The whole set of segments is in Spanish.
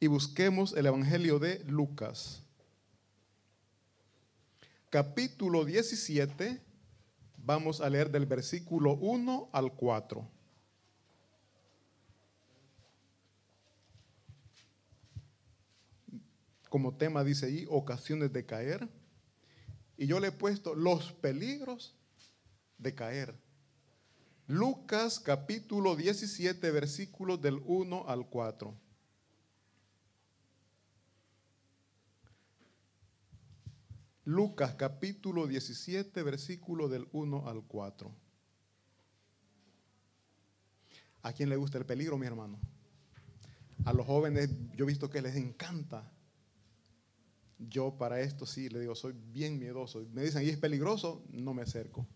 y busquemos el Evangelio de Lucas. Capítulo 17, vamos a leer del versículo 1 al 4. Como tema dice ahí, ocasiones de caer. Y yo le he puesto los peligros de caer. Lucas capítulo 17, versículos del 1 al 4. Lucas capítulo 17, versículo del 1 al 4. ¿A quién le gusta el peligro, mi hermano? A los jóvenes yo he visto que les encanta. Yo para esto sí, le digo, soy bien miedoso. Me dicen, ¿y es peligroso? No me acerco.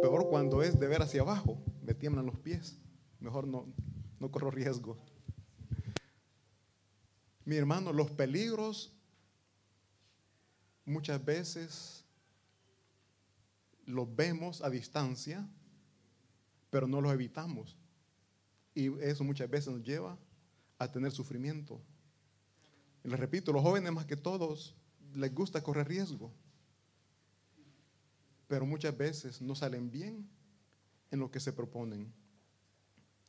Peor cuando es de ver hacia abajo, me tiemblan los pies. Mejor no, no corro riesgo. Mi hermano, los peligros muchas veces los vemos a distancia, pero no los evitamos. Y eso muchas veces nos lleva a tener sufrimiento. Y les repito, los jóvenes más que todos les gusta correr riesgo, pero muchas veces no salen bien en lo que se proponen.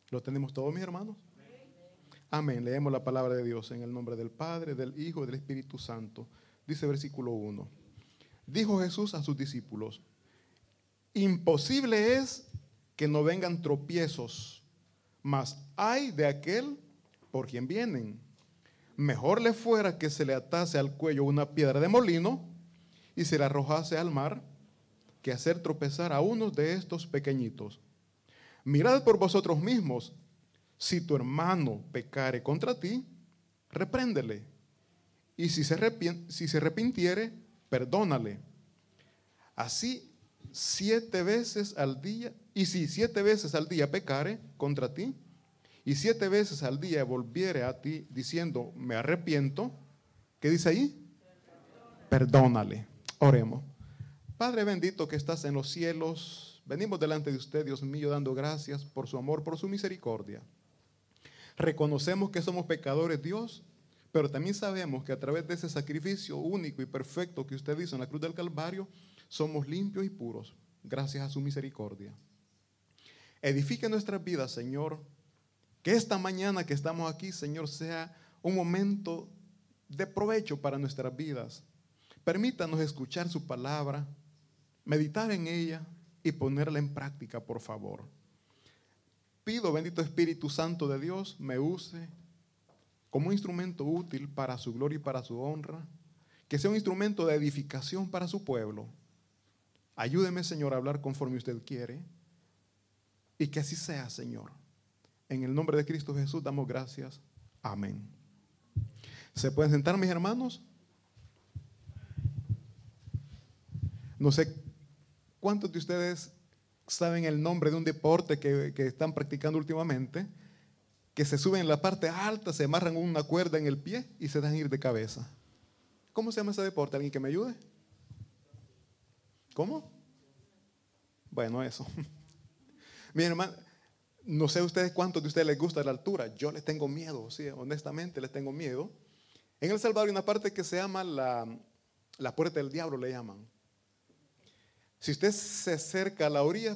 ¿Lo tenemos todos, mis hermanos? Amén. Leemos la palabra de Dios en el nombre del Padre, del Hijo y del Espíritu Santo. Dice versículo 1. Dijo Jesús a sus discípulos, imposible es que no vengan tropiezos, mas hay de aquel por quien vienen. Mejor le fuera que se le atase al cuello una piedra de molino y se le arrojase al mar, que hacer tropezar a unos de estos pequeñitos. Mirad por vosotros mismos, si tu hermano pecare contra ti, repréndele y si se, si se arrepintiere, perdónale. Así siete veces al día, y si siete veces al día pecare contra ti, y siete veces al día volviere a ti diciendo, me arrepiento, ¿qué dice ahí? Perdónale. Oremos. Padre bendito que estás en los cielos, venimos delante de usted, Dios mío, dando gracias por su amor, por su misericordia. Reconocemos que somos pecadores, Dios, pero también sabemos que a través de ese sacrificio único y perfecto que usted hizo en la cruz del Calvario, somos limpios y puros, gracias a su misericordia. Edifique nuestras vidas, Señor. Que esta mañana que estamos aquí, Señor, sea un momento de provecho para nuestras vidas. Permítanos escuchar su palabra, meditar en ella y ponerla en práctica, por favor. Pido, bendito Espíritu Santo de Dios, me use como un instrumento útil para su gloria y para su honra, que sea un instrumento de edificación para su pueblo. Ayúdeme, Señor, a hablar conforme usted quiere y que así sea, Señor. En el nombre de Cristo Jesús damos gracias. Amén. ¿Se pueden sentar, mis hermanos? No sé cuántos de ustedes saben el nombre de un deporte que, que están practicando últimamente que se suben en la parte alta, se amarran una cuerda en el pie y se dejan ir de cabeza. ¿Cómo se llama ese deporte? ¿Alguien que me ayude? ¿Cómo? Bueno, eso. Mi hermano, no sé ustedes cuántos de ustedes les gusta la altura. Yo les tengo miedo, sí, honestamente les tengo miedo. En El Salvador hay una parte que se llama la, puerta del diablo, le llaman. Si usted se acerca a la orilla,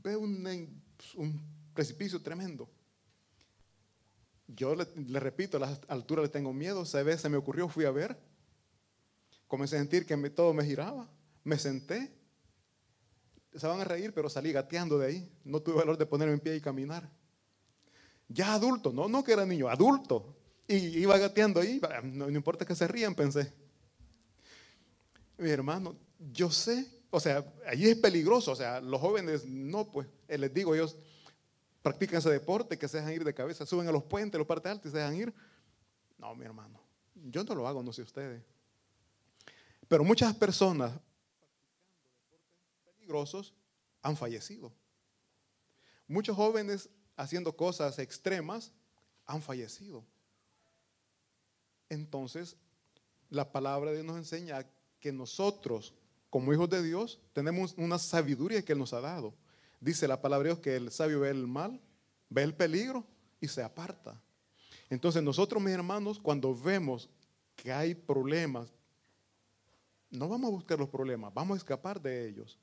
ve un precipicio tremendo. Yo le, repito, a la altura le tengo miedo. Esa vez se me ocurrió, fui a ver. Comencé a sentir que todo me giraba. Me senté. Se van a reír, pero salí gateando de ahí. No tuve valor de ponerme en pie y caminar. Ya adulto, no, no que era niño, adulto. Y iba gateando ahí. No, no importa que se rían, pensé. Mi hermano, yo sé, o sea, allí es peligroso. O sea, los jóvenes no, pues, eh, les digo, ellos practican ese deporte, que se dejan ir de cabeza, suben a los puentes, los partes altos y se dejan ir. No, mi hermano, yo no lo hago, no sé ustedes. Pero muchas personas peligrosos han fallecido. Muchos jóvenes haciendo cosas extremas han fallecido. Entonces, la palabra de Dios nos enseña que nosotros, como hijos de Dios, tenemos una sabiduría que Él nos ha dado. Dice la palabra de Dios que el sabio ve el mal, ve el peligro y se aparta. Entonces nosotros, mis hermanos, cuando vemos que hay problemas, no vamos a buscar los problemas, vamos a escapar de ellos.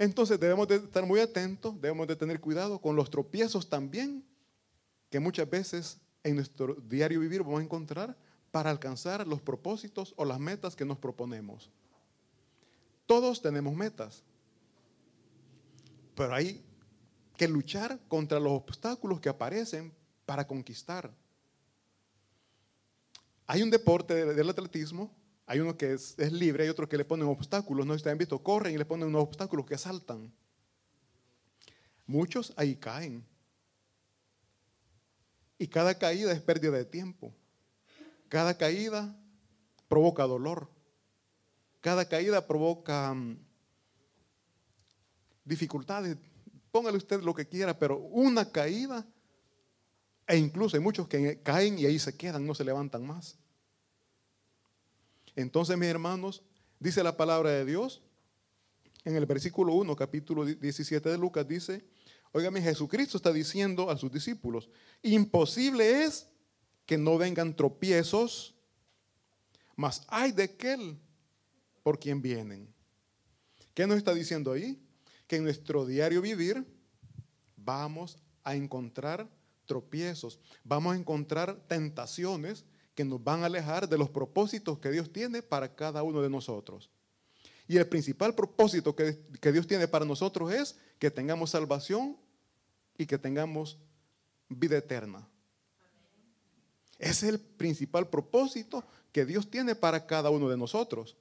Entonces debemos de estar muy atentos, debemos de tener cuidado con los tropiezos también, que muchas veces en nuestro diario vivir vamos a encontrar para alcanzar los propósitos o las metas que nos proponemos. Todos tenemos metas, pero hay que luchar contra los obstáculos que aparecen para conquistar. Hay un deporte del atletismo, hay uno que es, libre, hay otro que le ponen obstáculos, no han visto, corren y le ponen unos obstáculos que saltan. Muchos ahí caen. Y cada caída es pérdida de tiempo. Cada caída provoca dolor. Cada caída provoca mm, dificultades. Póngale usted lo que quiera, pero una caída, e incluso hay muchos que caen y ahí se quedan, no se levantan más. Entonces, mis hermanos, dice la palabra de Dios, en el versículo 1, capítulo 17 de Lucas, dice, oígame, Jesucristo está diciendo a sus discípulos, imposible es que no vengan tropiezos, mas hay de aquel por quien vienen. ¿Qué nos está diciendo ahí? Que en nuestro diario vivir vamos a encontrar tropiezos, vamos a encontrar tentaciones que nos van a alejar de los propósitos que Dios tiene para cada uno de nosotros. Y el principal propósito que, que, Dios tiene para nosotros es que tengamos salvación y que tengamos vida eterna. Ese es el principal propósito que Dios tiene para cada uno de nosotros.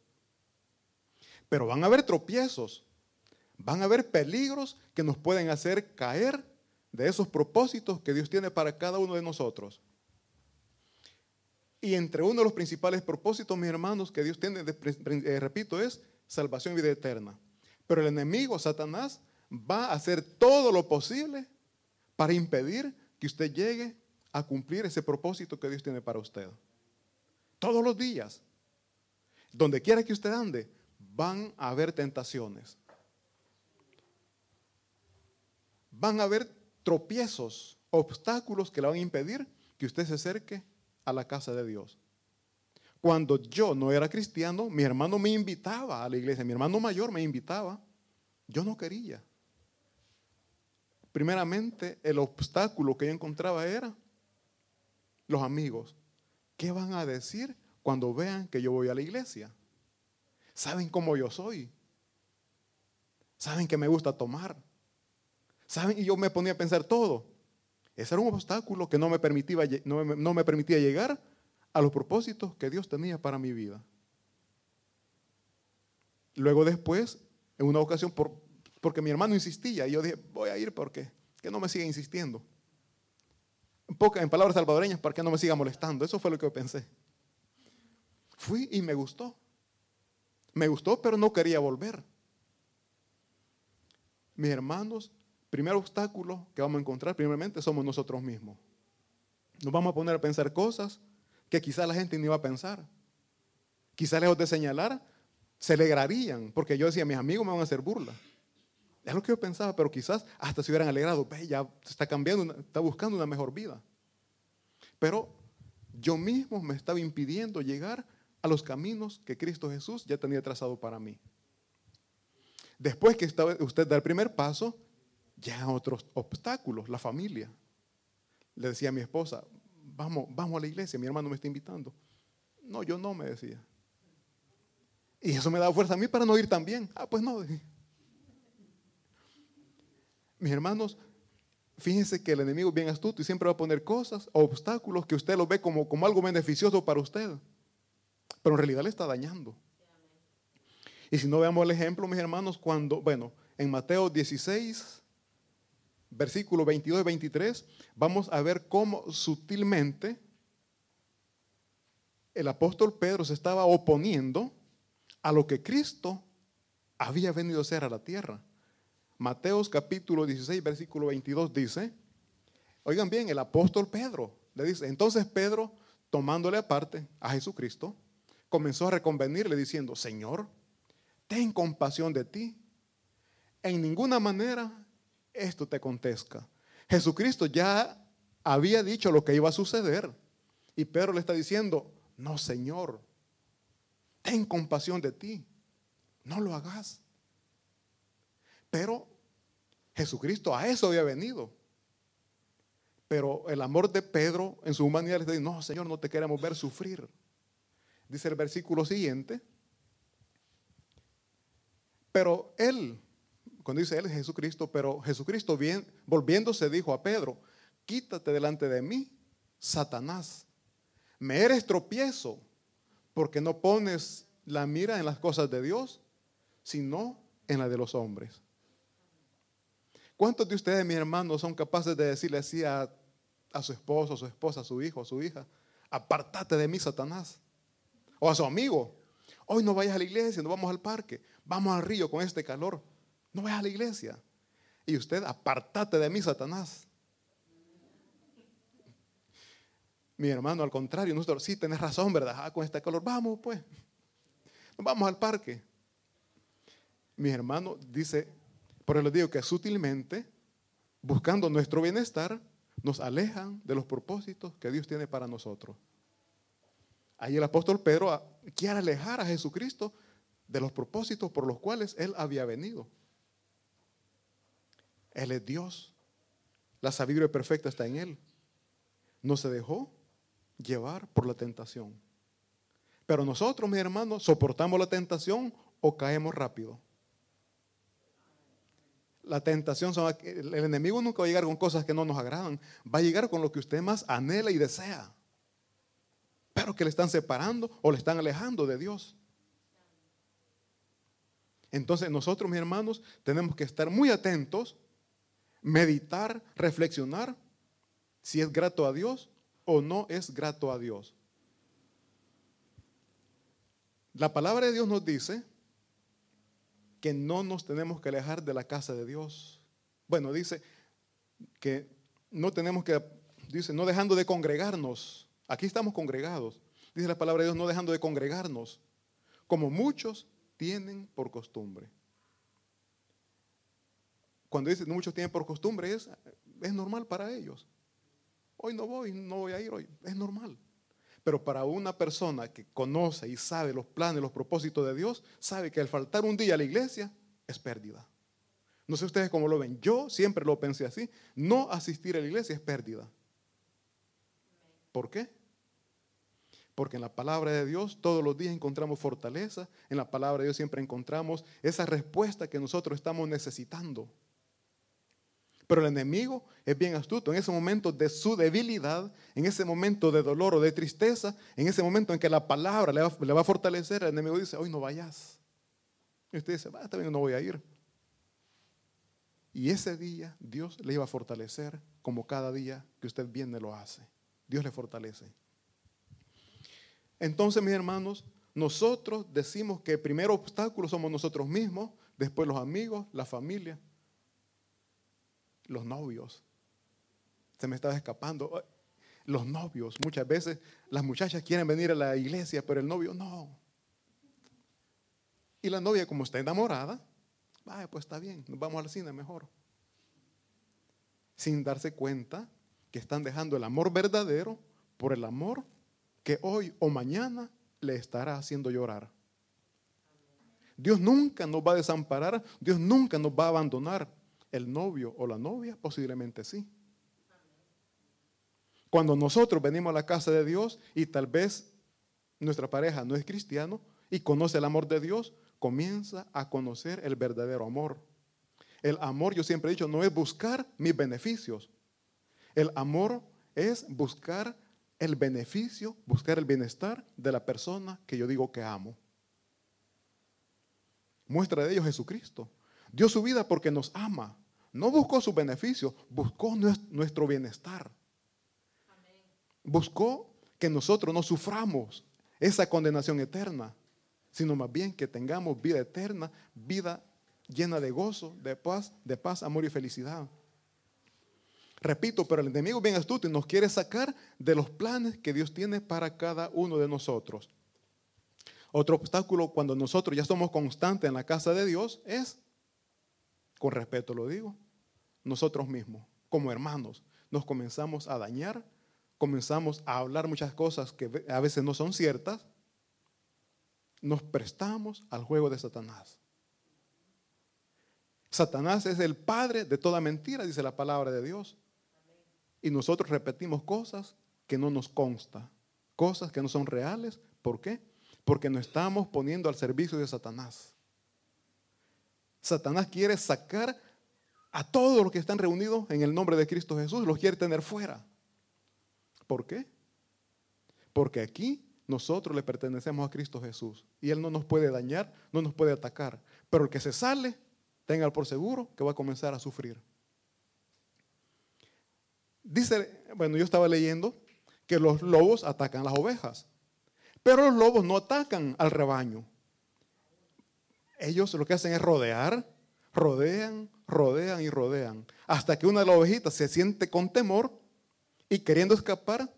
Pero van a haber tropiezos, van a haber peligros que nos pueden hacer caer de esos propósitos que Dios tiene para cada uno de nosotros. Y entre uno de los principales propósitos, mis hermanos, que Dios tiene, eh, repito, es salvación y vida eterna. Pero el enemigo, Satanás, va a hacer todo lo posible para impedir que usted llegue a cumplir ese propósito que Dios tiene para usted. Todos los días, donde quiera que usted ande, van a haber tentaciones. Van a haber tropiezos, obstáculos que le van a impedir que usted se acerque a la casa de Dios. Cuando yo no era cristiano, mi hermano me invitaba a la iglesia, mi hermano mayor me invitaba. Yo no quería. Primeramente, el obstáculo que yo encontraba era los amigos. ¿Qué van a decir cuando vean que yo voy a la iglesia? Saben cómo yo soy. Saben que me gusta tomar. Saben, y yo me ponía a pensar todo. Ese era un obstáculo que no me permitía, no me, permitía llegar a los propósitos que Dios tenía para mi vida. Luego después, en una ocasión, porque mi hermano insistía, y yo dije, voy a ir porque que no me siga insistiendo. En, en palabras salvadoreñas, para que no me siga molestando. Eso fue lo que yo pensé. Fui y me gustó. Me gustó, pero no quería volver. Mis hermanos, primer obstáculo que vamos a encontrar, primeramente, somos nosotros mismos. Nos vamos a poner a pensar cosas que quizá la gente ni va a pensar. Quizá lejos de señalar, se alegrarían, porque yo decía, mis amigos me van a hacer burla. Es lo que yo pensaba, pero quizás hasta se hubieran alegrado, ya está cambiando, está buscando una mejor vida. Pero yo mismo me estaba impidiendo llegar a los caminos que Cristo Jesús ya tenía trazado para mí. Después que usted da el primer paso, ya otros obstáculos, la familia. Le decía a mi esposa, vamos, vamos a la iglesia, mi hermano me está invitando. No, yo no, me decía. Y eso me da fuerza a mí para no ir también. Ah, pues no. Mis hermanos, fíjense que el enemigo es bien astuto y siempre va a poner cosas, obstáculos que usted lo ve como, como algo beneficioso para usted pero en realidad le está dañando. Y si no veamos el ejemplo, mis hermanos, cuando, bueno, en Mateo 16, versículo 22 y 23, vamos a ver cómo sutilmente el apóstol Pedro se estaba oponiendo a lo que Cristo había venido a hacer a la tierra. Mateos capítulo 16, versículo 22 dice, oigan bien, el apóstol Pedro le dice, entonces Pedro, tomándole aparte a Jesucristo, comenzó a reconvenirle diciendo, Señor, ten compasión de ti. En ninguna manera esto te acontezca. Jesucristo ya había dicho lo que iba a suceder. Y Pedro le está diciendo, no, Señor, ten compasión de ti, no lo hagas. Pero Jesucristo a eso había venido. Pero el amor de Pedro en su humanidad le dice, no, Señor, no te queremos ver sufrir. Dice el versículo siguiente. Pero él, cuando dice él es Jesucristo, pero Jesucristo bien, volviéndose dijo a Pedro, quítate delante de mí, Satanás. Me eres tropiezo porque no pones la mira en las cosas de Dios, sino en la de los hombres. ¿Cuántos de ustedes, mis hermanos, son capaces de decirle así a, su esposo, a su esposa, a su hijo, a su hija? Apartate de mí, Satanás. O a su amigo. Hoy no vayas a la iglesia, no vamos al parque. Vamos al río con este calor. No vayas a la iglesia. Y usted, apartate de mí, Satanás. Mi hermano, al contrario, nosotros sí tenés razón, ¿verdad? Ah, con este calor, vamos pues. Vamos al parque. Mi hermano dice, por eso les digo que sutilmente, buscando nuestro bienestar, nos alejan de los propósitos que Dios tiene para nosotros. Ahí el apóstol Pedro ah, quiere alejar a Jesucristo de los propósitos por los cuales Él había venido. Él es Dios. La sabiduría perfecta está en Él. No se dejó llevar por la tentación. Pero nosotros, mis hermanos, soportamos la tentación o caemos rápido. La tentación, el enemigo nunca va a llegar con cosas que no nos agradan. Va a llegar con lo que usted más anhela y desea. Pero que le están separando o le están alejando de Dios. Entonces nosotros, mis hermanos, tenemos que estar muy atentos, meditar, reflexionar si es grato a Dios o no es grato a Dios. La palabra de Dios nos dice que no nos tenemos que alejar de la casa de Dios. Bueno, dice que no tenemos que, dice, no dejando de congregarnos. Aquí estamos congregados. Dice la palabra de Dios, no dejando de congregarnos, como muchos tienen por costumbre. Cuando dice muchos tienen por costumbre, es, es normal para ellos. Hoy no voy, no voy a ir hoy, es normal. Pero para una persona que conoce y sabe los planes, los propósitos de Dios, sabe que al faltar un día a la iglesia es pérdida. No sé ustedes cómo lo ven. Yo siempre lo pensé así. No asistir a la iglesia es pérdida. ¿Por qué? Porque en la palabra de Dios todos los días encontramos fortaleza. En la palabra de Dios siempre encontramos esa respuesta que nosotros estamos necesitando. Pero el enemigo es bien astuto. En ese momento de su debilidad, en ese momento de dolor o de tristeza, en ese momento en que la palabra le va, a fortalecer, el enemigo dice, hoy no vayas. Y usted dice, va, también no voy a ir. Y ese día Dios le iba a fortalecer como cada día que usted viene lo hace. Dios le fortalece. Entonces, mis hermanos, nosotros decimos que el primer obstáculo somos nosotros mismos, después los amigos, la familia los novios. Se me estaba escapando. Los novios, muchas veces las muchachas quieren venir a la iglesia, pero el novio no. Y la novia, como está enamorada, vaya, pues está bien, nos vamos al cine mejor. Sin darse cuenta que están dejando el amor verdadero por el amor que hoy o mañana le estará haciendo llorar. Dios nunca nos va a desamparar, Dios nunca nos va a abandonar el novio o la novia? Posiblemente sí. Cuando nosotros venimos a la casa de Dios y tal vez nuestra pareja no es cristiano y conoce el amor de Dios, comienza a conocer el verdadero amor. El amor, yo siempre he dicho, no es buscar mis beneficios. El amor es buscar el beneficio, buscar el bienestar de la persona que yo digo que amo. Muestra de ello Jesucristo. Dio su vida porque nos ama. No buscó su beneficio, buscó nuestro bienestar. Buscó que nosotros no suframos esa condenación eterna, sino más bien que tengamos vida eterna, vida llena de gozo, de paz, de paz, amor y felicidad. Repito, pero el enemigo bien astuto y nos quiere sacar de los planes que Dios tiene para cada uno de nosotros. Otro obstáculo cuando nosotros ya somos constantes en la casa de Dios es con respeto lo digo, nosotros mismos, como hermanos. nos comenzamos a dañar, comenzamos a hablar muchas cosas que a veces no son ciertas, nos prestamos al juego de Satanás. Satanás es el padre de toda mentira, dice la palabra de Dios. Y nosotros repetimos cosas que no nos consta, cosas que no son reales. ¿Por qué? Porque nos estamos poniendo al servicio de Satanás. Satanás quiere sacar a todos los que están reunidos en el nombre de Cristo Jesús, los quiere tener fuera. ¿Por qué? Porque aquí nosotros le pertenecemos a Cristo Jesús y Él no nos puede dañar, no nos puede atacar. Pero el que se sale, tenga por seguro que va a comenzar a sufrir. Dice, bueno, yo estaba leyendo que los lobos atacan las ovejas, pero los lobos no atacan al rebaño. Ellos lo que hacen es rodear, rodean, rodean y rodean, hasta que una de las ovejitas se siente con temor y queriendo escapar,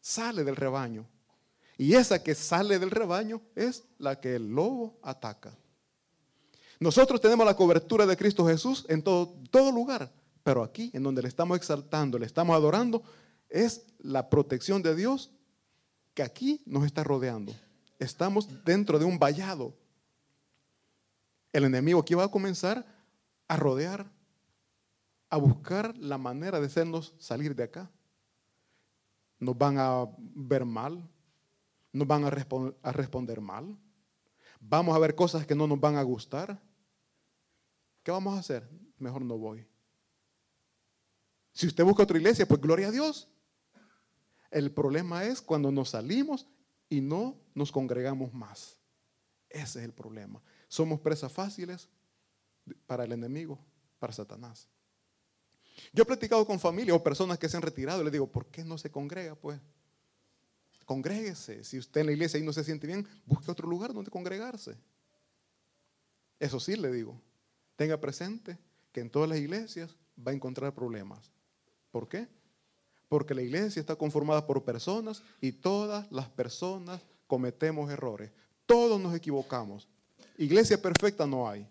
sale del rebaño. Y esa que sale del rebaño es la que el lobo ataca. Nosotros tenemos la cobertura de Cristo Jesús en todo, todo lugar, pero aquí, en donde le estamos exaltando, le estamos adorando, es la protección de Dios que aquí nos está rodeando. Estamos dentro de un vallado. El enemigo aquí va a comenzar a rodear, a buscar la manera de hacernos salir de acá. Nos van a ver mal, nos van a, responder mal, vamos a ver cosas que no nos van a gustar. ¿Qué vamos a hacer? Mejor no voy. Si usted busca otra iglesia, pues gloria a Dios. El problema es cuando nos salimos y no nos congregamos más. Ese es el problema. Somos presas fáciles para el enemigo, para Satanás. Yo he platicado con familias o personas que se han retirado y les digo, ¿por qué no se congrega? Pues congréguese. Si usted en la iglesia ahí no se siente bien, busque otro lugar donde congregarse. Eso sí le digo, tenga presente que en todas las iglesias va a encontrar problemas. ¿Por qué? Porque la iglesia está conformada por personas y todas las personas cometemos errores. Todos nos equivocamos. Iglesia perfecta no hay.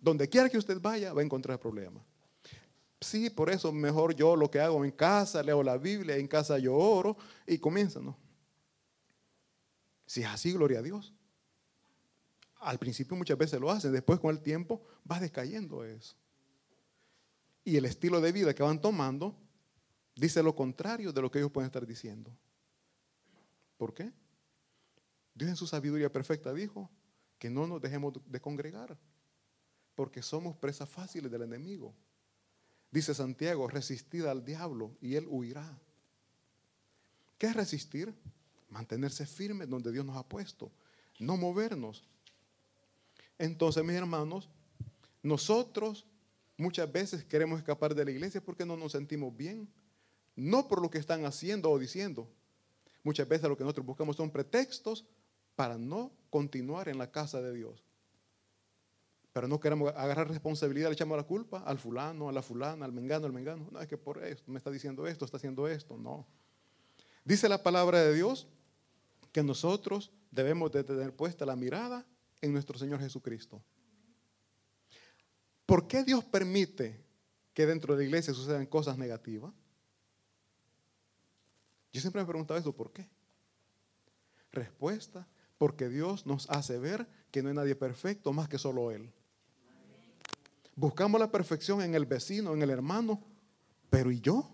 Donde quiera que usted vaya, va a encontrar problemas. Sí, por eso mejor yo lo que hago en casa, leo la Biblia, en casa yo oro y comienza, ¿no? Si es así, gloria a Dios. Al principio muchas veces lo hacen, después con el tiempo va descayendo eso. Y el estilo de vida que van tomando dice lo contrario de lo que ellos pueden estar diciendo. ¿Por qué? Dios en su sabiduría perfecta dijo que no nos dejemos de congregar, porque somos presas fáciles del enemigo. Dice Santiago, resistid al diablo y él huirá. ¿Qué es resistir? Mantenerse firme donde Dios nos ha puesto, no movernos. Entonces, mis hermanos, nosotros muchas veces queremos escapar de la iglesia porque no nos sentimos bien, no por lo que están haciendo o diciendo. Muchas veces lo que nosotros buscamos son pretextos para no continuar en la casa de Dios. Pero no queremos agarrar responsabilidad, le echamos la culpa al fulano, a la fulana, al mengano, al mengano. No, es que por esto me está diciendo esto, está haciendo esto. No. Dice la palabra de Dios que nosotros debemos de tener puesta la mirada en nuestro Señor Jesucristo. ¿Por qué Dios permite que dentro de la iglesia sucedan cosas negativas? Yo siempre me he preguntado eso, ¿por qué? Respuesta, porque Dios nos hace ver que no hay nadie perfecto más que solo Él. Buscamos la perfección en el vecino, en el hermano, pero ¿y yo?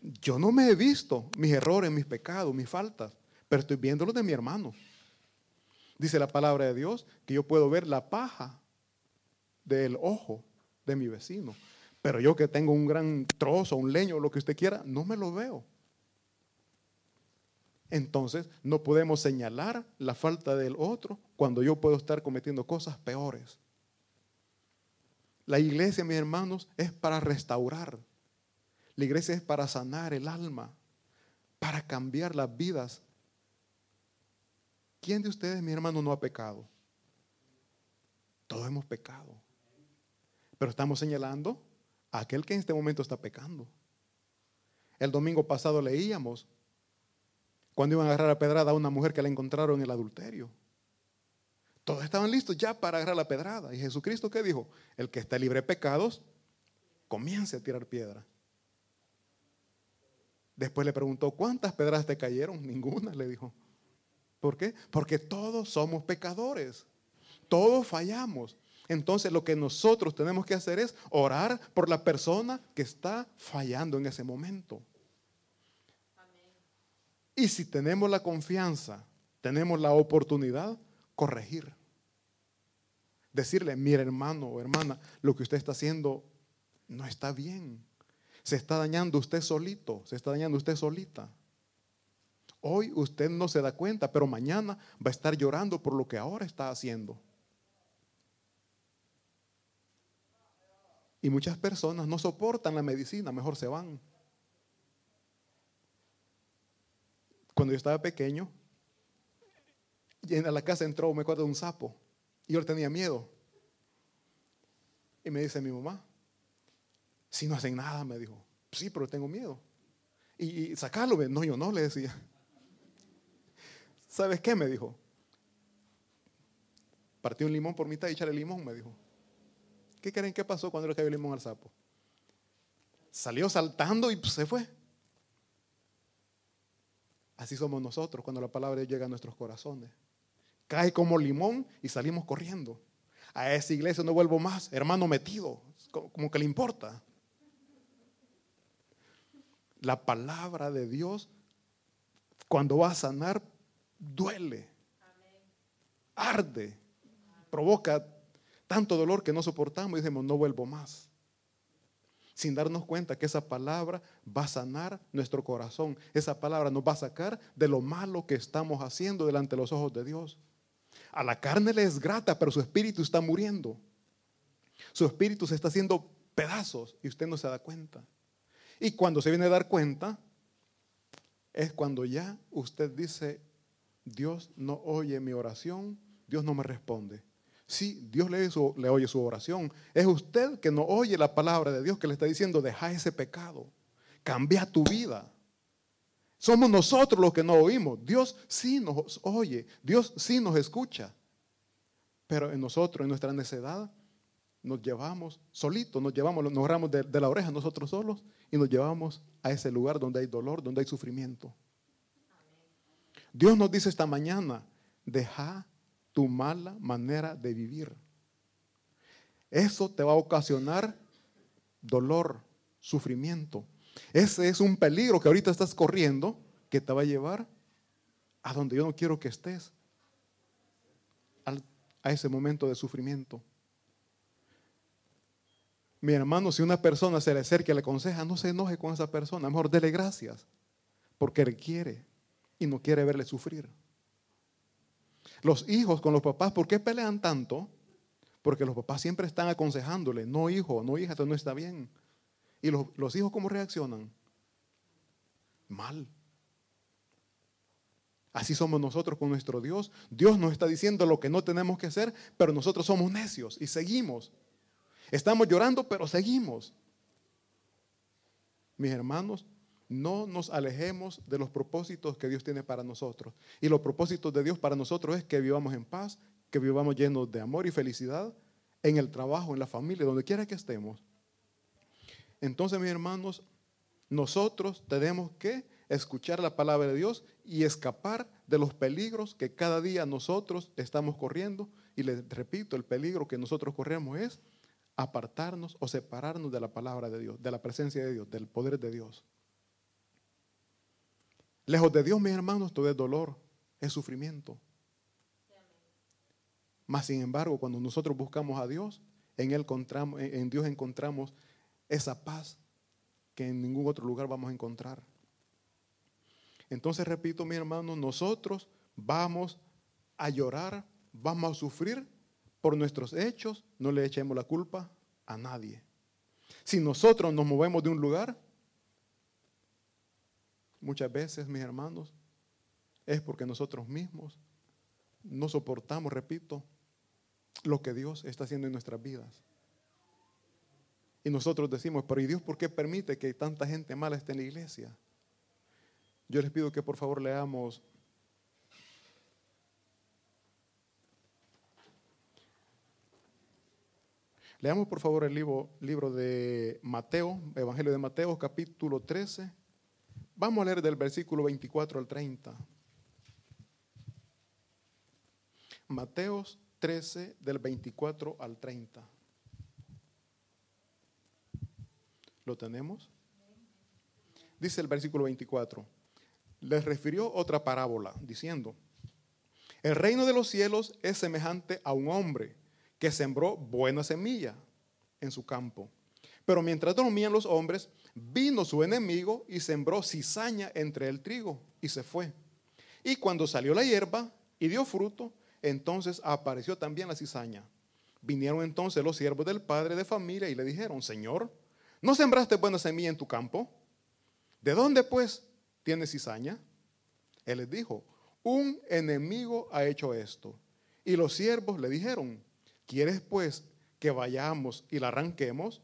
Yo no me he visto mis errores, mis pecados, mis faltas, pero estoy viendo los de mi hermano. Dice la palabra de Dios que yo puedo ver la paja del ojo de mi vecino, pero yo que tengo un gran trozo, un leño, lo que usted quiera, no me lo veo. Entonces, no podemos señalar la falta del otro cuando yo puedo estar cometiendo cosas peores. La iglesia, mis hermanos, es para restaurar. La iglesia es para sanar el alma, para cambiar las vidas. ¿Quién de ustedes, mi hermano, no ha pecado? Todos hemos pecado. Pero estamos señalando a aquel que en este momento está pecando. El domingo pasado leíamos cuando iban a agarrar a pedrada a una mujer que la encontraron en el adulterio. Todos estaban listos ya para agarrar la pedrada. ¿Y Jesucristo qué dijo? El que está libre de pecados, comience a tirar piedra. Después le preguntó, ¿cuántas pedras te cayeron? Ninguna, le dijo. ¿Por qué? Porque todos somos pecadores. Todos fallamos. Entonces lo que nosotros tenemos que hacer es orar por la persona que está fallando en ese momento. Y si tenemos la confianza, tenemos la oportunidad, corregir. Decirle, mire hermano o hermana, lo que usted está haciendo no está bien. Se está dañando usted solito, se está dañando usted solita. Hoy usted no se da cuenta, pero mañana va a estar llorando por lo que ahora está haciendo. Y muchas personas no soportan la medicina, mejor se van. Cuando yo estaba pequeño, en la casa entró, me acuerdo un sapo, y yo tenía miedo. Y me dice mi mamá, si no hacen nada, me dijo, sí, pero tengo miedo. Y, y sacarlo, no, yo no, le decía. ¿Sabes qué? Me dijo. Partí un limón por mitad y echarle limón, me dijo. ¿Qué creen que pasó cuando le cayó el limón al sapo? Salió saltando y se fue. Así somos nosotros cuando la palabra llega a nuestros corazones. Cae como limón y salimos corriendo. A esa iglesia no vuelvo más, hermano metido, como que le importa. La palabra de Dios, cuando va a sanar, duele, arde, provoca tanto dolor que no soportamos y decimos, no vuelvo más. Sin darnos cuenta que esa palabra va a sanar nuestro corazón. Esa palabra nos va a sacar de lo malo que estamos haciendo delante de los ojos de Dios. A la carne le es grata, pero su espíritu está muriendo. Su espíritu se está haciendo pedazos y usted no se da cuenta. Y cuando se viene a dar cuenta, es cuando ya usted dice, Dios no oye mi oración, Dios no me responde. Sí, Dios le, oye su oración. Es usted que no oye la palabra de Dios que le está diciendo, deja ese pecado, cambia tu vida. Somos nosotros los que no oímos. Dios sí nos oye, Dios sí nos escucha. Pero en nosotros, en nuestra necedad, nos llevamos solitos, nos llevamos, nos agarramos de, de la oreja nosotros solos y nos llevamos a ese lugar donde hay dolor, donde hay sufrimiento. Dios nos dice esta mañana, deja tu mala manera de vivir. Eso te va a ocasionar dolor, sufrimiento. Ese es un peligro que ahorita estás corriendo que te va a llevar a donde yo no quiero que estés, a ese momento de sufrimiento. Mi hermano, si una persona se le acerca y le aconseja, no se enoje con esa persona, mejor dele gracias, porque él quiere y no quiere verle sufrir. Los hijos con los papás, ¿por qué pelean tanto? Porque los papás siempre están aconsejándole, no hijo, no hija, esto no está bien. ¿Y los, hijos cómo reaccionan? Mal. Así somos nosotros con nuestro Dios. Dios nos está diciendo lo que no tenemos que hacer, pero nosotros somos necios y seguimos. Estamos llorando, pero seguimos. Mis hermanos, no nos alejemos de los propósitos que Dios tiene para nosotros. Y los propósitos de Dios para nosotros es que vivamos en paz, que vivamos llenos de amor y felicidad en el trabajo, en la familia, donde quiera que estemos. Entonces, mis hermanos, nosotros tenemos que escuchar la palabra de Dios y escapar de los peligros que cada día nosotros estamos corriendo. Y les repito, el peligro que nosotros corremos es apartarnos o separarnos de la palabra de Dios, de la presencia de Dios, del poder de Dios. Lejos de Dios, mis hermanos, todo es dolor, es sufrimiento. Mas, sin embargo, cuando nosotros buscamos a Dios, en, él encontramos, en Dios encontramos esa paz que en ningún otro lugar vamos a encontrar. Entonces, repito, mis hermanos, nosotros vamos a llorar, vamos a sufrir por nuestros hechos, no le echemos la culpa a nadie. Si nosotros nos movemos de un lugar, muchas veces, mis hermanos, es porque nosotros mismos no soportamos, repito, lo que Dios está haciendo en nuestras vidas. Y nosotros decimos, pero ¿y Dios por qué permite que tanta gente mala esté en la iglesia? Yo les pido que por favor leamos Leamos por favor el libro, libro de Mateo, Evangelio de Mateo, capítulo 13 Vamos a leer del versículo 24 al 30. Mateos 13 del 24 al 30. ¿Lo tenemos? Dice el versículo 24. Les refirió otra parábola diciendo, el reino de los cielos es semejante a un hombre que sembró buena semilla en su campo. Pero mientras dormían los hombres, vino su enemigo y sembró cizaña entre el trigo y se fue. Y cuando salió la hierba y dio fruto, entonces apareció también la cizaña. Vinieron entonces los siervos del padre de familia y le dijeron, Señor, ¿no sembraste buena semilla en tu campo? ¿De dónde pues tienes cizaña? Él les dijo, un enemigo ha hecho esto. Y los siervos le dijeron, ¿quieres pues que vayamos y la arranquemos?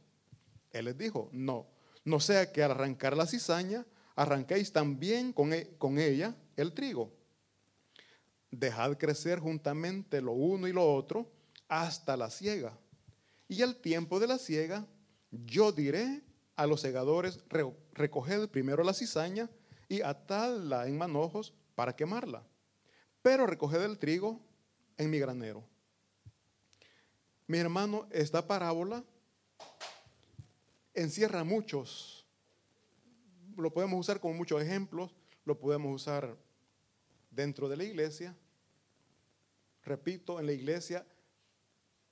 Él les dijo, no, no sea que al arrancar la cizaña, arranquéis también con, e, con ella el trigo. Dejad crecer juntamente lo uno y lo otro hasta la siega. Y al tiempo de la siega, yo diré a los segadores, recoged primero la cizaña y atadla en manojos para quemarla. Pero recoged el trigo en mi granero. Mi hermano, esta parábola encierra muchos, lo podemos usar como muchos ejemplos, lo podemos usar dentro de la iglesia. Repito, en la iglesia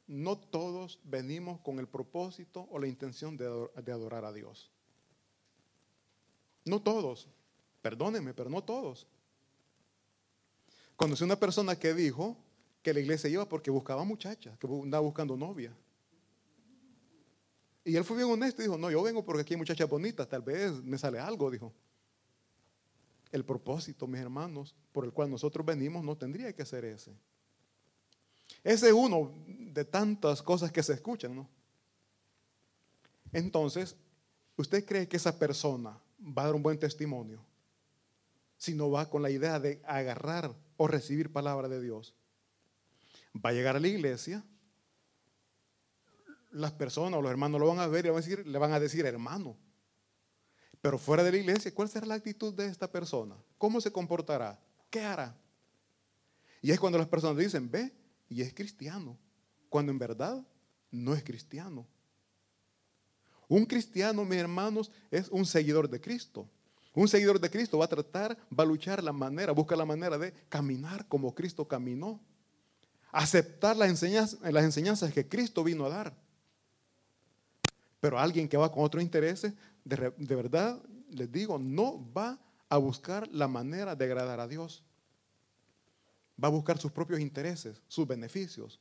no todos venimos con el propósito o la intención de adorar a Dios. No todos, perdónenme, pero no todos. Conocí una persona que dijo que la iglesia iba porque buscaba muchachas, que andaba buscando novia. Y él fue bien honesto y dijo, no, yo vengo porque aquí hay muchachas bonitas, tal vez me sale algo, dijo. El propósito, mis hermanos, por el cual nosotros venimos no tendría que ser ese. Ese es uno de tantas cosas que se escuchan, ¿no? Entonces, ¿usted cree que esa persona va a dar un buen testimonio si no va con la idea de agarrar o recibir palabra de Dios? Va a llegar a la iglesia, las personas o los hermanos lo van a ver y le van a decir hermano. Pero fuera de la iglesia, ¿cuál será la actitud de esta persona? ¿Cómo se comportará? ¿Qué hará? Y es cuando las personas dicen, ve, y es cristiano, cuando en verdad no es cristiano. Un cristiano, mis hermanos, es un seguidor de Cristo. Un seguidor de Cristo va a tratar, va a luchar la manera, busca la manera de caminar como Cristo caminó. Aceptar las enseñanzas, las enseñanzas que Cristo vino a dar. Pero alguien que va con otros intereses, de, de verdad, les digo, no va a buscar la manera de agradar a Dios. Va a buscar sus propios intereses, sus beneficios.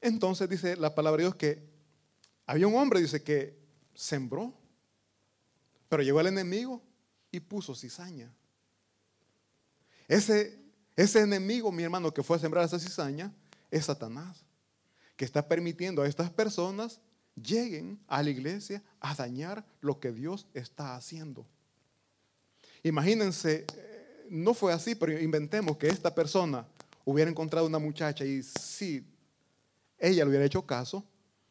Entonces dice la palabra de Dios que había un hombre, dice, que sembró, pero llegó el enemigo y puso cizaña. Ese, ese enemigo, mi hermano, que fue a sembrar esa cizaña, es Satanás que está permitiendo a estas personas lleguen a la iglesia a dañar lo que Dios está haciendo. Imagínense, eh, no fue así, pero inventemos que esta persona hubiera encontrado una muchacha y si ella le hubiera hecho caso,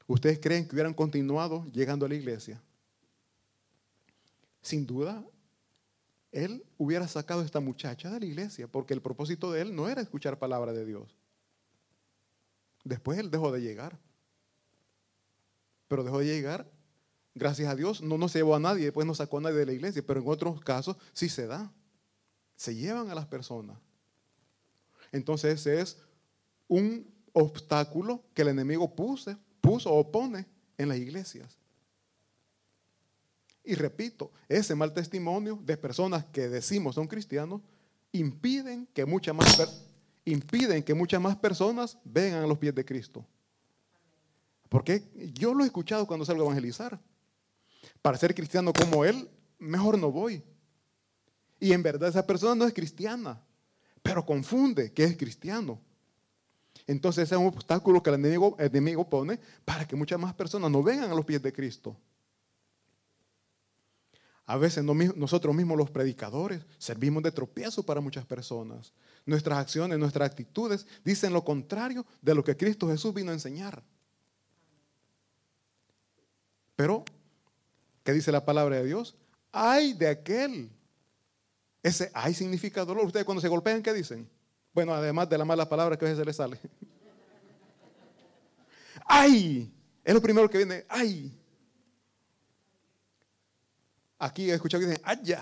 ¿ustedes creen que hubieran continuado llegando a la iglesia? Sin duda, él hubiera sacado a esta muchacha de la iglesia, porque el propósito de él no era escuchar palabra de Dios. Después él dejó de llegar. Pero dejó de llegar, gracias a Dios, no nos llevó a nadie, después no sacó a nadie de la iglesia, pero en otros casos sí se da. Se llevan a las personas. Entonces ese es un obstáculo que el enemigo puso, puso o pone en las iglesias. Y repito, ese mal testimonio de personas que decimos son cristianos impiden que muchas más personas impiden que muchas más personas vengan a los pies de Cristo. Porque yo lo he escuchado cuando salgo a evangelizar. Para ser cristiano como Él, mejor no voy. Y en verdad esa persona no es cristiana, pero confunde que es cristiano. Entonces ese es un obstáculo que el enemigo, el enemigo pone para que muchas más personas no vengan a los pies de Cristo. A veces nosotros mismos los predicadores servimos de tropiezo para muchas personas. Nuestras acciones, nuestras actitudes dicen lo contrario de lo que Cristo Jesús vino a enseñar. Pero, ¿qué dice la palabra de Dios? ay de aquel. Ese ay significa dolor. Ustedes cuando se golpean, ¿qué dicen? Bueno, además de la mala palabra que a veces les sale. ¡Ay! Es lo primero que viene. ¡Ay! Aquí he escuchado que dicen, ¡ay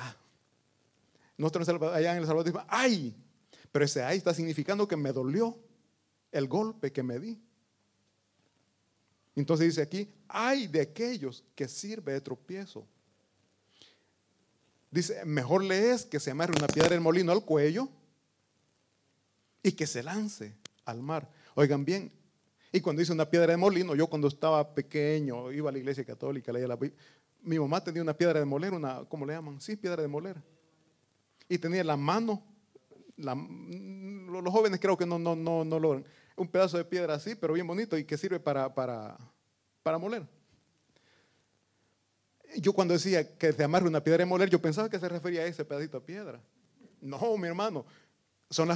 Nosotros allá en El Salvador ¡ay! Pero ese ay está significando que me dolió el golpe que me di. Entonces dice aquí, ¡ay de aquellos que sirve de tropiezo! Dice, mejor le es que se amarre una piedra del molino al cuello y que se lance al mar. Oigan bien, y cuando dice una piedra de molino, yo cuando estaba pequeño iba a la iglesia católica, leía la Mi mamá tenía una piedra de moler, una, ¿cómo le llaman? Sí, piedra de moler. Y tenía la mano, los jóvenes creo que no, no, no, no logran. Un pedazo de piedra así, pero bien bonito y que sirve para, para, para moler. Yo cuando decía que se amarre una piedra de moler, yo pensaba que se refería a ese pedacito de piedra. No, mi hermano, son,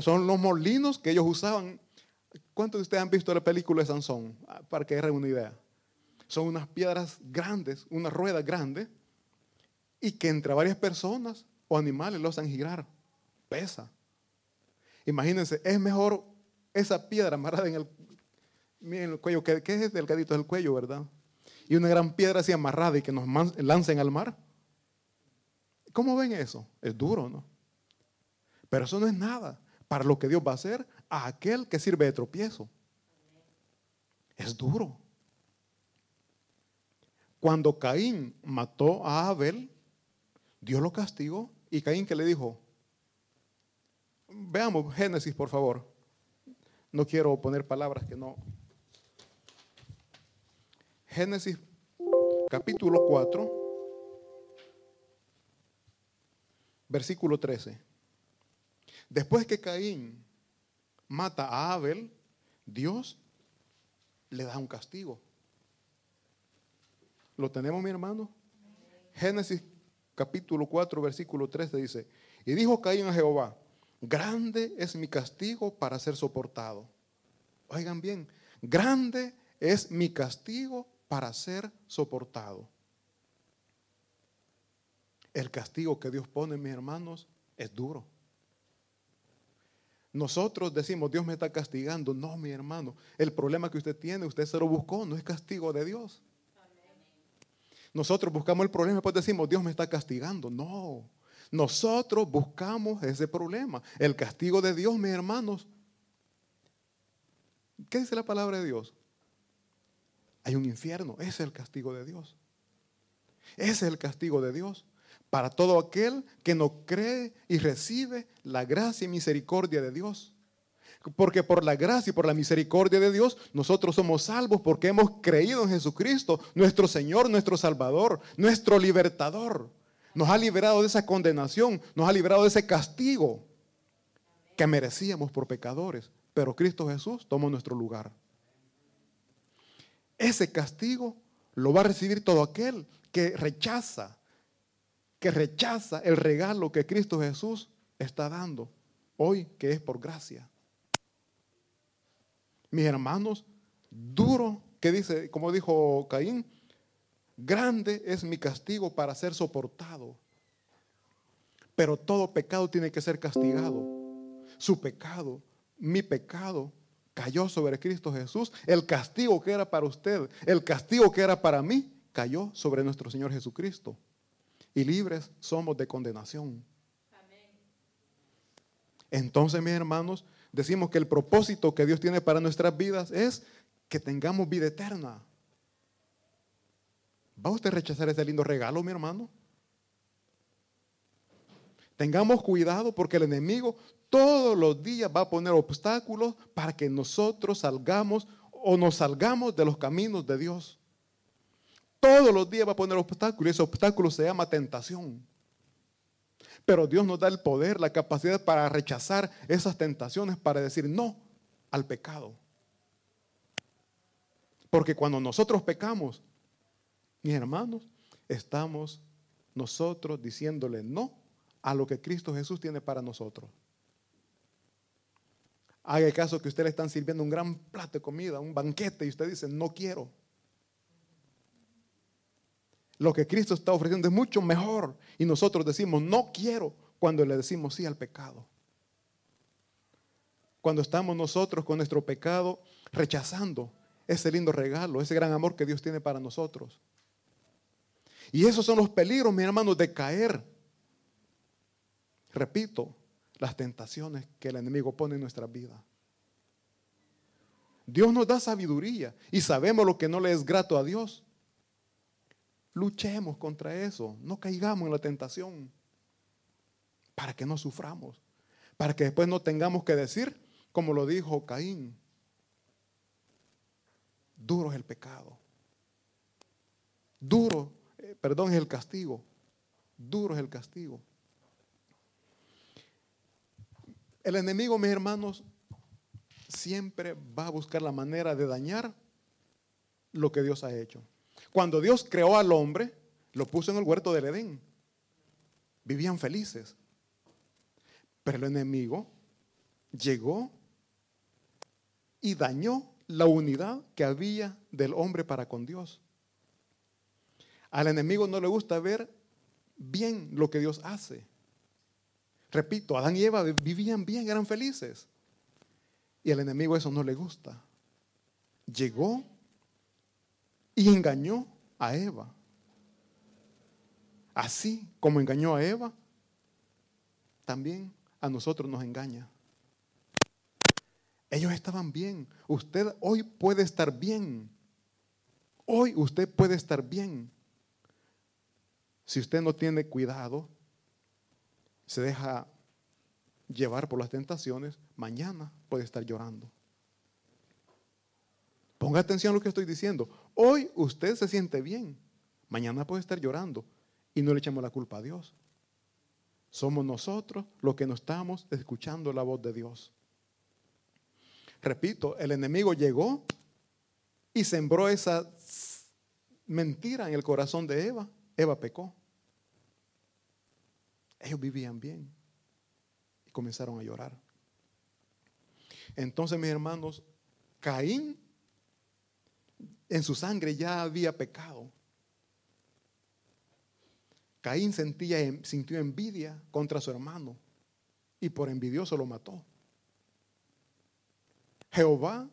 son los molinos que ellos usaban ¿Cuántos de ustedes han visto la película de Sansón? Ah, para que hagan una idea. Son unas piedras grandes, una rueda grande, y que entre varias personas o animales lo hacen girar. Pesa. Imagínense, es mejor esa piedra amarrada en el, el cuello, que, es delgadito del cuello, ¿verdad? Y una gran piedra así amarrada y que nos lancen al mar. ¿Cómo ven eso? Es duro, ¿no? Pero eso no es nada para lo que Dios va a hacer a aquel que sirve de tropiezo. Es duro. Cuando Caín mató a Abel, Dios lo castigó y Caín que le dijo, veamos Génesis por favor. No quiero poner palabras que no. Génesis capítulo 4, versículo 13. Después que Caín mata a Abel, Dios le da un castigo. ¿Lo tenemos, mi hermano? Génesis capítulo 4, versículo 13 dice, y dijo Caín a Jehová, grande es mi castigo para ser soportado. Oigan bien, grande es mi castigo para ser soportado. El castigo que Dios pone, mis hermanos, es duro. Nosotros decimos, Dios me está castigando. No, mi hermano, el problema que usted tiene, usted se lo buscó, no es castigo de Dios. Nosotros buscamos el problema y después decimos, Dios me está castigando. No, nosotros buscamos ese problema. El castigo de Dios, mis hermanos. ¿Qué dice la palabra de Dios? Hay un infierno. Ese es el castigo de Dios. Ese es el castigo de Dios para todo aquel que no cree y recibe la gracia y misericordia de Dios. Porque por la gracia y por la misericordia de Dios nosotros somos salvos porque hemos creído en Jesucristo, nuestro Señor, nuestro Salvador, nuestro libertador. Nos ha liberado de esa condenación, nos ha liberado de ese castigo que merecíamos por pecadores. Pero Cristo Jesús tomó nuestro lugar. Ese castigo lo va a recibir todo aquel que rechaza que rechaza el regalo que Cristo Jesús está dando hoy, que es por gracia. Mis hermanos, duro, que dice, como dijo Caín, grande es mi castigo para ser soportado. Pero todo pecado tiene que ser castigado. Su pecado, mi pecado, cayó sobre Cristo Jesús. El castigo que era para usted, el castigo que era para mí, cayó sobre nuestro Señor Jesucristo y libres somos de condenación. Entonces, mis hermanos, decimos que el propósito que Dios tiene para nuestras vidas es que tengamos vida eterna. ¿Va usted a rechazar ese lindo regalo, mi hermano? Tengamos cuidado porque el enemigo todos los días va a poner obstáculos para que nosotros salgamos o nos salgamos de los caminos de Dios. Todos los días va a poner obstáculos y ese obstáculo se llama tentación. Pero Dios nos da el poder, la capacidad para rechazar esas tentaciones, para decir no al pecado. Porque cuando nosotros pecamos, mis hermanos, estamos nosotros diciéndole no a lo que Cristo Jesús tiene para nosotros. Haga caso que usted le están sirviendo un gran plato de comida, un banquete, y usted dice, no quiero. Lo que Cristo está ofreciendo es mucho mejor. Y nosotros decimos, no quiero, cuando le decimos sí al pecado. Cuando estamos nosotros con nuestro pecado rechazando ese lindo regalo, ese gran amor que Dios tiene para nosotros. Y esos son los peligros, mis hermanos, de caer. Repito, las tentaciones que el enemigo pone en nuestra vida. Dios nos da sabiduría y sabemos lo que no le es grato a Dios. Luchemos contra eso, no caigamos en la tentación para que no suframos, para que después no tengamos que decir, como lo dijo Caín, duro es el pecado, duro, eh, perdón, es el castigo, duro es el castigo. El enemigo, mis hermanos, siempre va a buscar la manera de dañar lo que Dios ha hecho. Cuando Dios creó al hombre, lo puso en el huerto del Edén. Vivían felices. Pero el enemigo llegó y dañó la unidad que había del hombre para con Dios. Al enemigo no le gusta ver bien lo que Dios hace. Repito, Adán y Eva vivían bien, eran felices. Y al enemigo eso no le gusta. Llegó y engañó a Eva. Así como engañó a Eva, también a nosotros nos engaña. Ellos estaban bien. Usted hoy puede estar bien. Hoy usted puede estar bien. Si usted no tiene cuidado, se deja llevar por las tentaciones, mañana puede estar llorando. Ponga atención a lo que estoy diciendo. Hoy usted se siente bien, mañana puede estar llorando y no le echamos la culpa a Dios. Somos nosotros los que no estamos escuchando la voz de Dios. Repito, el enemigo llegó y sembró esa mentira en el corazón de Eva. Eva pecó. Ellos vivían bien comenzaron a llorar. Entonces, mis hermanos, Caín en su sangre ya había pecado. Caín sentía, sintió envidia contra su hermano y por envidioso lo mató. Jehová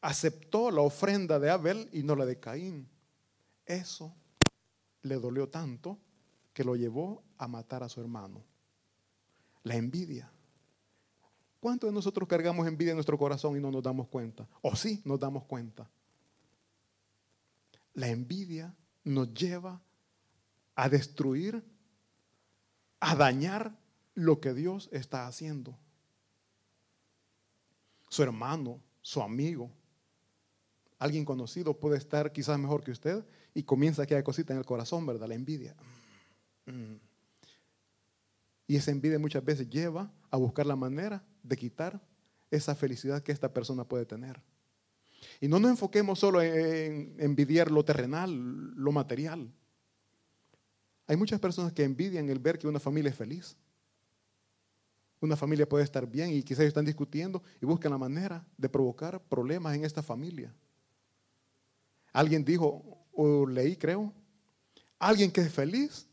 aceptó la ofrenda de Abel y no la de Caín. Eso le dolió tanto que lo llevó a matar a su hermano. La envidia. ¿Cuántos de nosotros cargamos envidia en nuestro corazón y no nos damos cuenta? O sí nos damos cuenta. La envidia nos lleva a destruir, a dañar lo que Dios está haciendo. Su hermano, su amigo, alguien conocido puede estar quizás mejor que usted y comienza aquella cosita en el corazón, ¿verdad? La envidia. Mm. Y esa envidia muchas veces lleva a buscar la manera de quitar esa felicidad que esta persona puede tener. Y no nos enfoquemos solo en envidiar lo terrenal, lo material. Hay muchas personas que envidian el ver que una familia es feliz. Una familia puede estar bien y quizás están discutiendo y buscan la manera de provocar problemas en esta familia. Alguien dijo, o leí creo, alguien que es feliz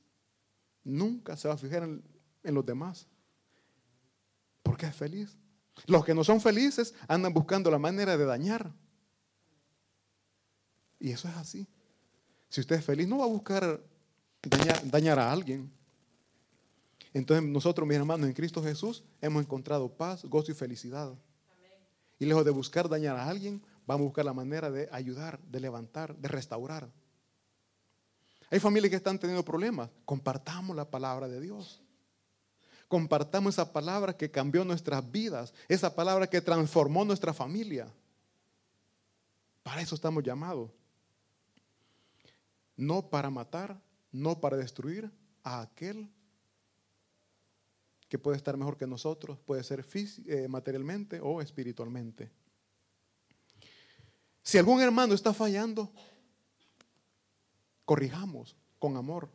nunca se va a fijar en, en los demás. Porque es feliz. Los que no son felices andan buscando la manera de dañar. Y eso es así. Si usted es feliz, no va a buscar dañar, a alguien. Entonces nosotros, mis hermanos, en Cristo Jesús hemos encontrado paz, gozo y felicidad. Y lejos de buscar dañar a alguien, vamos a buscar la manera de ayudar, de levantar, de restaurar. Hay familias que están teniendo problemas. Compartamos la palabra de Dios compartamos esa palabra que cambió nuestras vidas, esa palabra que transformó nuestra familia. Para eso estamos llamados. No para matar, no para destruir a aquel que puede estar mejor que nosotros, puede ser eh, materialmente o espiritualmente. Si algún hermano está fallando, corrijamos con amor.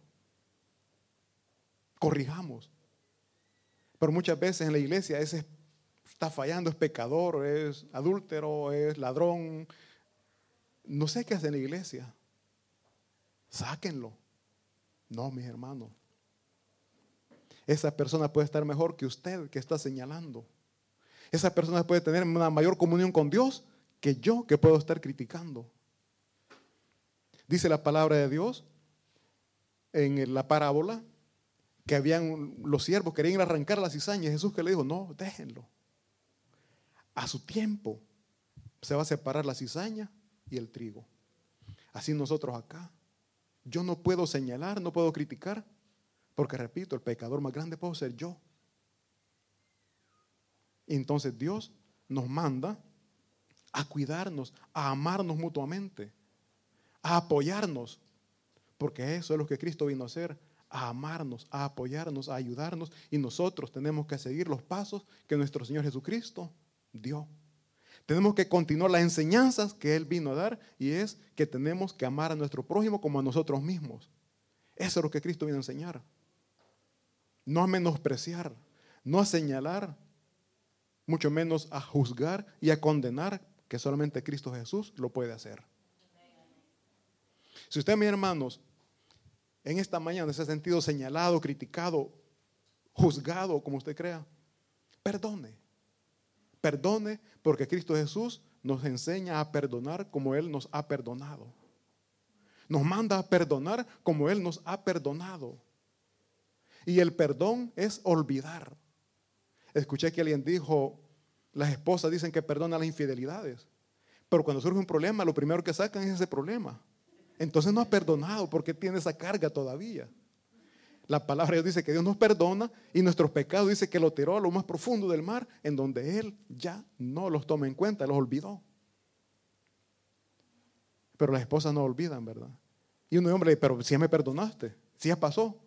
Corrijamos. Pero muchas veces en la iglesia ese está fallando, es pecador, es adúltero, es ladrón. No sé qué hace en la iglesia. Sáquenlo. No, mis hermanos. Esa persona puede estar mejor que usted que está señalando. Esa persona puede tener una mayor comunión con Dios que yo que puedo estar criticando. Dice la palabra de Dios en la parábola que habían los siervos querían arrancar la cizaña. Jesús que le dijo, no, déjenlo. A su tiempo se va a separar la cizaña y el trigo. Así nosotros acá. Yo no puedo señalar, no puedo criticar, porque repito, el pecador más grande puedo ser yo. Entonces Dios nos manda a cuidarnos, a amarnos mutuamente, a apoyarnos, porque eso es lo que Cristo vino a hacer, a amarnos, a apoyarnos, a ayudarnos, y nosotros tenemos que seguir los pasos que nuestro Señor Jesucristo dio. Tenemos que continuar las enseñanzas que Él vino a dar y es que tenemos que amar a nuestro prójimo como a nosotros mismos. Eso es lo que Cristo vino a enseñar. No a menospreciar, no a señalar, mucho menos a juzgar y a condenar, que solamente Cristo Jesús lo puede hacer. Si usted, mis hermanos, en esta mañana se ha sentido señalado, criticado, juzgado, como usted crea, perdone. Perdone porque Cristo Jesús nos enseña a perdonar como Él nos ha perdonado. Nos manda a perdonar como Él nos ha perdonado. Y el perdón es olvidar. Escuché que alguien dijo, las esposas dicen que perdonan las infidelidades. Pero cuando surge un problema, lo primero que sacan es ese problema. Entonces no ha perdonado porque tiene esa carga todavía. La palabra de Dios dice que Dios nos perdona y nuestros pecados dice que lo tiró a lo más profundo del mar, en donde Él ya no los toma en cuenta, los olvidó. Pero las esposas no olvidan, ¿verdad? Y un hombre dice, pero si ya me perdonaste, si ya pasó.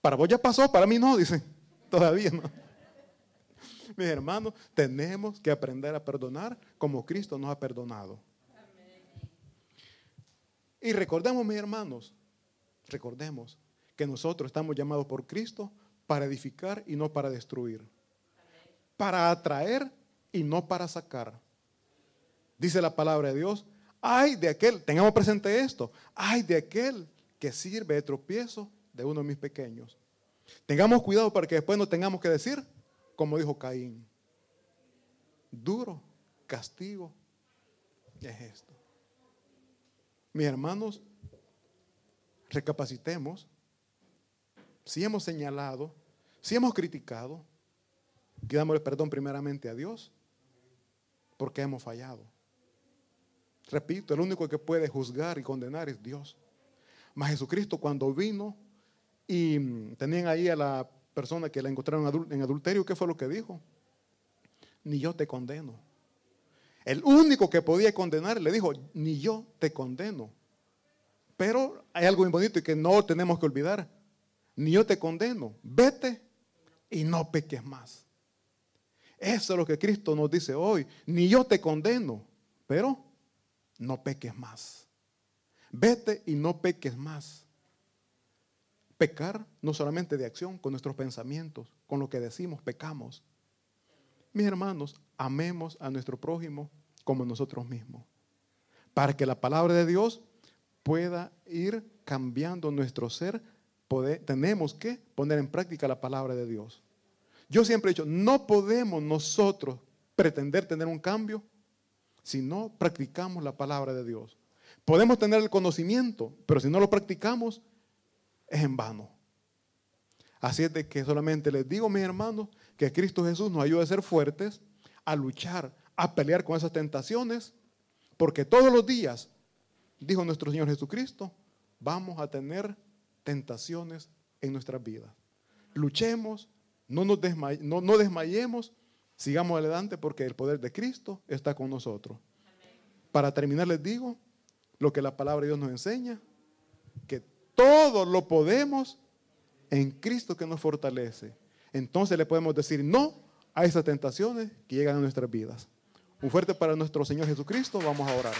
Para vos ya pasó, para mí no, dicen. Todavía no. Mis hermanos, tenemos que aprender a perdonar como Cristo nos ha perdonado. Y recordemos, mis hermanos, recordemos que nosotros estamos llamados por Cristo para edificar y no para destruir. Para atraer y no para sacar. Dice la palabra de Dios, ay de aquel, tengamos presente esto, ay de aquel que sirve de tropiezo de uno de mis pequeños. Tengamos cuidado para que después no tengamos que decir, como dijo Caín, duro castigo es esto. Mis hermanos, recapacitemos si hemos señalado, si hemos criticado, pidámosle perdón primeramente a Dios, porque hemos fallado. Repito, el único que puede juzgar y condenar es Dios. Mas Jesucristo cuando vino y tenían ahí a la persona que la encontraron en adulterio, ¿qué fue lo que dijo? Ni yo te condeno. El único que podía condenar le dijo, ni yo te condeno. Pero hay algo muy bonito y que no tenemos que olvidar ni yo te condeno, vete y no peques más. Eso es lo que Cristo nos dice hoy, ni yo te condeno, pero no peques más. Vete y no peques más. Pecar no solamente de acción, con nuestros pensamientos, con lo que decimos, pecamos. Mis hermanos, amemos a nuestro prójimo como nosotros mismos, para que la palabra de Dios pueda ir cambiando nuestro ser tenemos que poner en práctica la palabra de Dios. Yo siempre he dicho, no podemos nosotros pretender tener un cambio si no practicamos la palabra de Dios. Podemos tener el conocimiento, pero si no lo practicamos, es en vano. Así es de que solamente les digo, mis hermanos, que Cristo Jesús nos ayude a ser fuertes, a luchar, a pelear con esas tentaciones, porque todos los días, dijo nuestro Señor Jesucristo, vamos a tener tentaciones en nuestras vidas. Luchemos, no nos no, no desmayemos, sigamos adelante porque el poder de Cristo está con nosotros. Para terminar les digo lo que la palabra de Dios nos enseña, que todo lo podemos en Cristo que nos fortalece. Entonces le podemos decir no a esas tentaciones que llegan a nuestras vidas. Un fuerte para nuestro Señor Jesucristo, vamos a orar.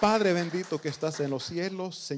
Padre bendito que estás en los cielos, Señor.